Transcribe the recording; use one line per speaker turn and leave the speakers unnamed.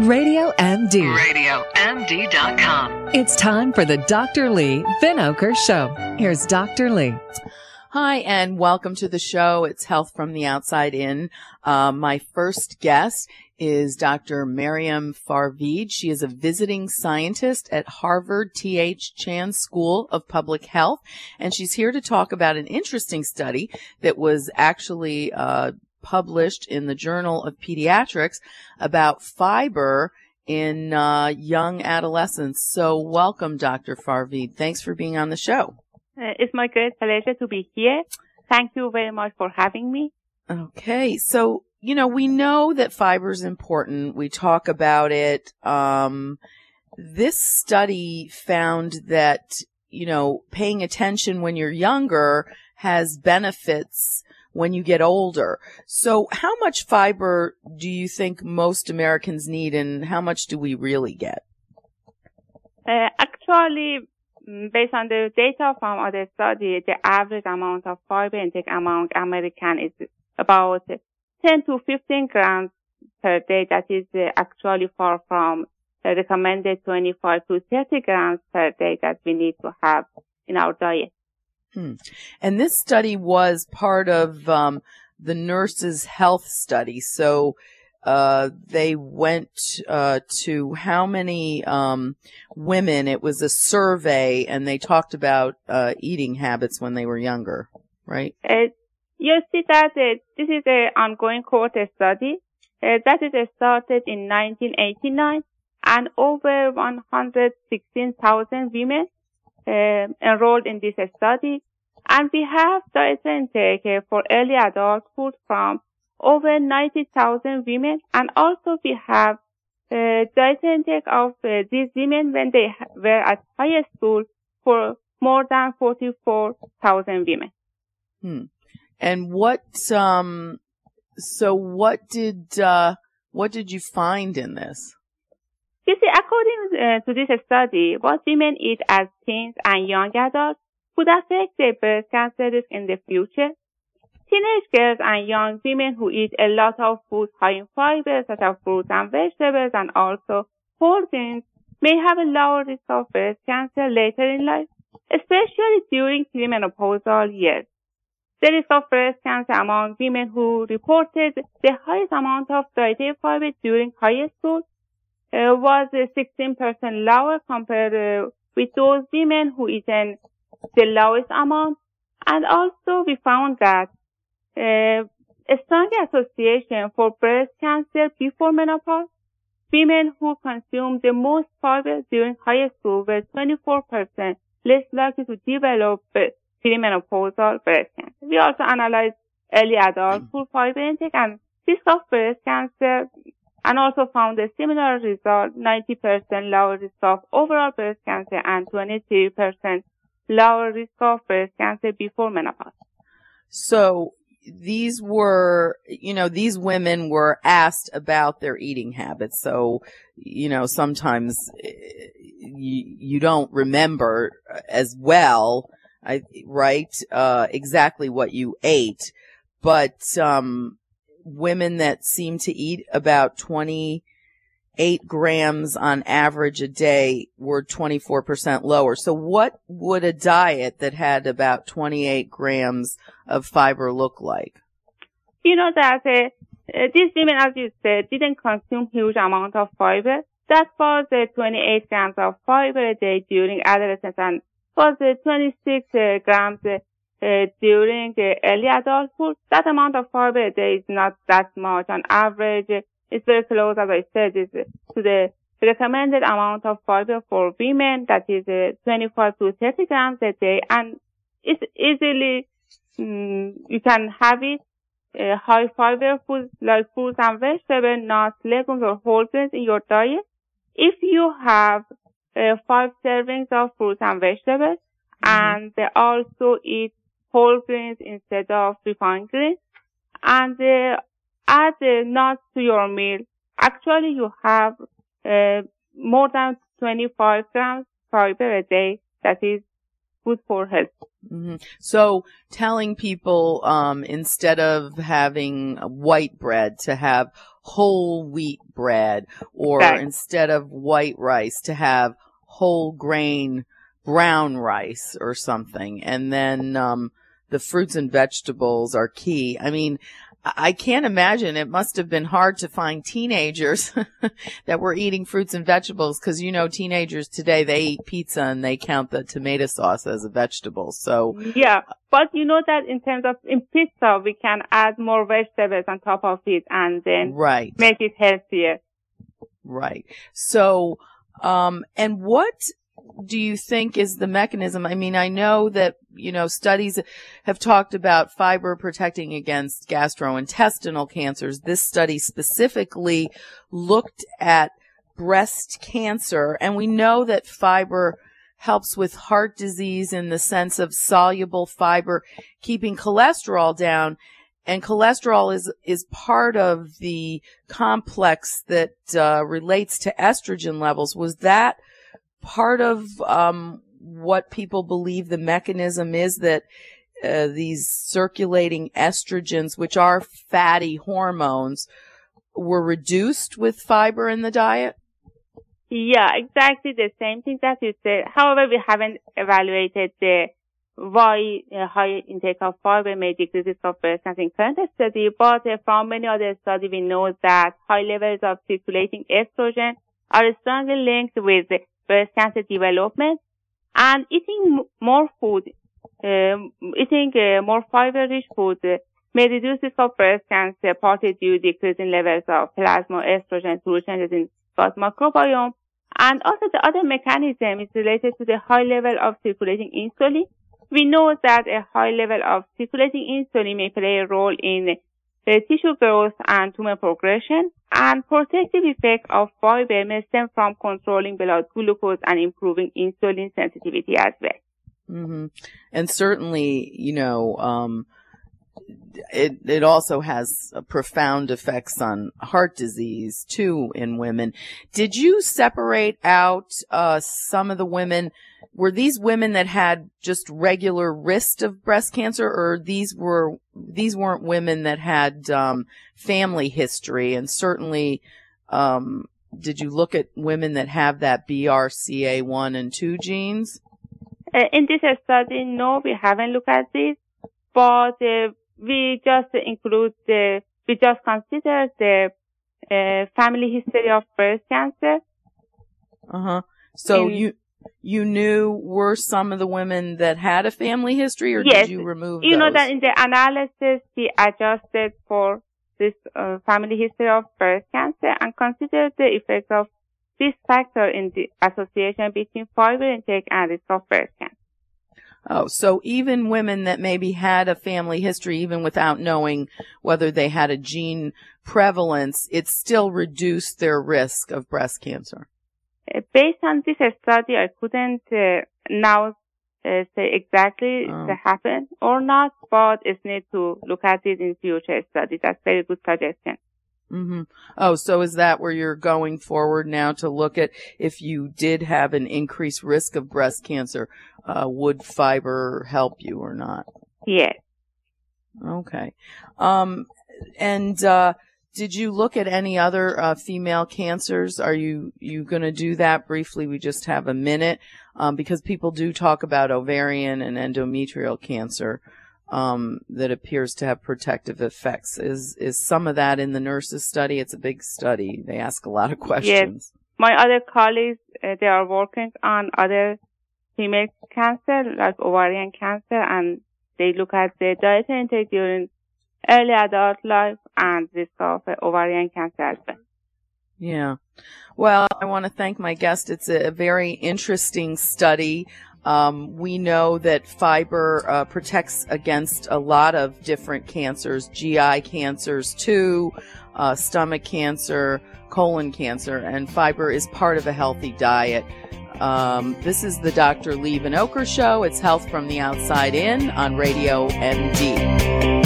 Radio MD.
RadioMD.com.
It's time for the Dr. Leigh Vinocur Show. Here's Dr. Leigh.
Hi, and welcome to the show. It's Health from the Outside In. Uh, my first guest is Dr. Maryam Farvid. She is a visiting scientist at Harvard T.H. Chan School of Public Health, and she's here to talk about an interesting study that was actually uh, published in the Journal of Pediatrics about fiber in uh, young adolescents. So, welcome, Dr. Farvid. Thanks for being on the show.
Uh, it's my great pleasure to be here. Thank you very much for having me.
Okay, so you know we know that fiber is important. We talk about it. Um, this study found that you know paying attention when you're younger has benefits when you get older. So how much fiber do you think most Americans need and how much do we really get?
Uh, actually, mm, based on the data from other studies, the average amount of fiber intake among Americans is about 10 to 15 grams per day. That is uh, actually far from the recommended 25 to 30 grams per day that we need to have in our diet.
Hmm. And this study was part of um, the nurses' health study. So uh, they went uh, to how many um, women? It was a survey, and they talked about uh, eating habits when they were younger, right?
Uh, you see that uh, this is an ongoing cohort study uh, that is started in 1989, and over 116,000 women uh, enrolled in this study. And we have diet intake for early adulthood from over 90,000 women. And also we have uh, diet intake of uh, these women when they were at high school for more than 44,000 women.
Hmm. And what, um, so what did, uh, what did you find in this?
You see, according uh, to this study, what women eat as teens and young adults could affect their breast cancer risk in the future. Teenage girls and young women who eat a lot of foods high in fiber, such as fruits and vegetables, and also whole grains, may have a lower risk of breast cancer later in life, especially during premenopausal years. The risk of breast cancer among women who reported the highest amount of dietary fiber during high school was 16% lower compared uh, with those women who eaten the lowest amount. And also we found that uh, a strong association for breast cancer before menopause. Women who consumed the most fiber during high school were 24% less likely to develop premenopausal breast cancer. We also analyzed early adulthood fiber intake and risk of breast cancer and also found a similar result, 90% lower risk of overall breast cancer and 23% lower risk of breast cancer before menopause.
So these were, you know, these women were asked about their eating habits. So, you know, sometimes eh, you, you don't remember as well, I, right, uh, exactly what you ate. But, um, women that seem to eat about 28 grams on average a day were 24% lower. So what would a diet that had about 28 grams of fiber look like?
You know that uh, uh, these women, as you said, didn't consume huge amount of fiber. That was uh, 28 grams of fiber a day during adolescence and was uh, 26 uh, grams uh, during early adulthood. That amount of fiber a day is not that much. On average, it's very close, as I said, is to the recommended amount of fiber for women, that is uh, 25 to 30 grams a day, and it's easily, um, you can have it, uh, high fiber foods like fruits and vegetables, nuts, legumes, or whole grains in your diet. If you have uh, five servings of fruits and vegetables, mm-hmm. and also eat whole grains instead of refined grains, and uh, add nuts to your meal, actually you have uh, more than 25 grams fiber a day that is good for health.
Mm-hmm. So telling people um, instead of having white bread to have whole wheat bread or
Right.
instead of white rice to have whole grain brown rice or something. And then, um, the fruits and vegetables are key. I mean, I can't imagine it must have been hard to find teenagers that were eating fruits and vegetables because you know teenagers today they eat pizza and they count the tomato sauce as a vegetable. So
Yeah, but you know that in terms of in pizza, we can add more vegetables on top of it and then
right,
make it healthier.
right. So um and what do you think is the mechanism? I mean, I know that, you know, studies have talked about fiber protecting against gastrointestinal cancers. This study specifically looked at breast cancer and we know that fiber helps with heart disease in the sense of soluble fiber keeping cholesterol down and cholesterol is is part of the complex that uh, relates to estrogen levels was that part of um, what people believe the mechanism is that uh, these circulating estrogens, which are fatty hormones, were reduced with fiber in the diet?
Yeah, exactly the same thing that you said. However, we haven't evaluated the why uh, high intake of fiber may decrease risk of breast cancer in current study, but uh, from many other studies, we know that high levels of circulating estrogen are strongly linked with breast cancer development. And eating more food, um, eating uh, more fiber-rich food may reduce risk of breast cancer, partly due to decreasing levels of plasma estrogen through changes in gut microbiome. And also the other mechanism is related to the high level of circulating insulin. We know that a high level of circulating insulin may play a role in uh, tissue growth and tumor progression and protective effect of fiber may stem from controlling blood glucose and improving insulin sensitivity as well.
hmm And certainly, you know, um, it it also has profound effects on heart disease too in women. Did you separate out uh, some of the women? Were these women that had just regular risk of breast cancer, or these were these weren't women that had um, family history? And certainly, um, did you look at women that have that BRCA1 and 2 genes?
Uh, in this study, no, we haven't looked at this, but uh, we just include the, we just consider the uh, family history of breast cancer.
Uh huh. So you you knew were some of the women that had a family history, or
Yes.
did you remove?
You know that in the analysis, we adjusted for this uh, family history of breast cancer and considered the effect of this factor in the association between fiber intake and risk of breast cancer.
Oh, so even women that maybe had a family history, even without knowing whether they had a gene prevalence, it still reduced their risk of breast cancer.
Uh, based on this study, I couldn't uh, now uh, say exactly
Oh.
that happened or not, but it's need to look at it in future studies. That's a very good suggestion.
Hmm Oh, so is that where you're going forward now to look at if you did have an increased risk of breast cancer, uh, would fiber help you or not?
Yes.
Okay. Um, and, uh, did you look at any other, uh, female cancers? Are you, you gonna do that briefly? We just have a minute, um, because people do talk about ovarian and endometrial cancer, um, that appears to have protective effects. Is, is some of that in the nurses study? It's a big study. They ask a lot of questions.
My other colleagues, uh, they are working on other female cancer, like ovarian cancer, and they look at the diet intake during early adult life and risk of ovarian cancer as well.
Yeah. Well, I want to thank my guest. It's a very interesting study. Um, we know that fiber uh, protects against a lot of different cancers, GI cancers too, uh, stomach cancer, colon cancer, and fiber is part of a healthy diet. Um, this is the Dr. Leigh Van Oker Show. It's Health from the Outside In on Radio MD.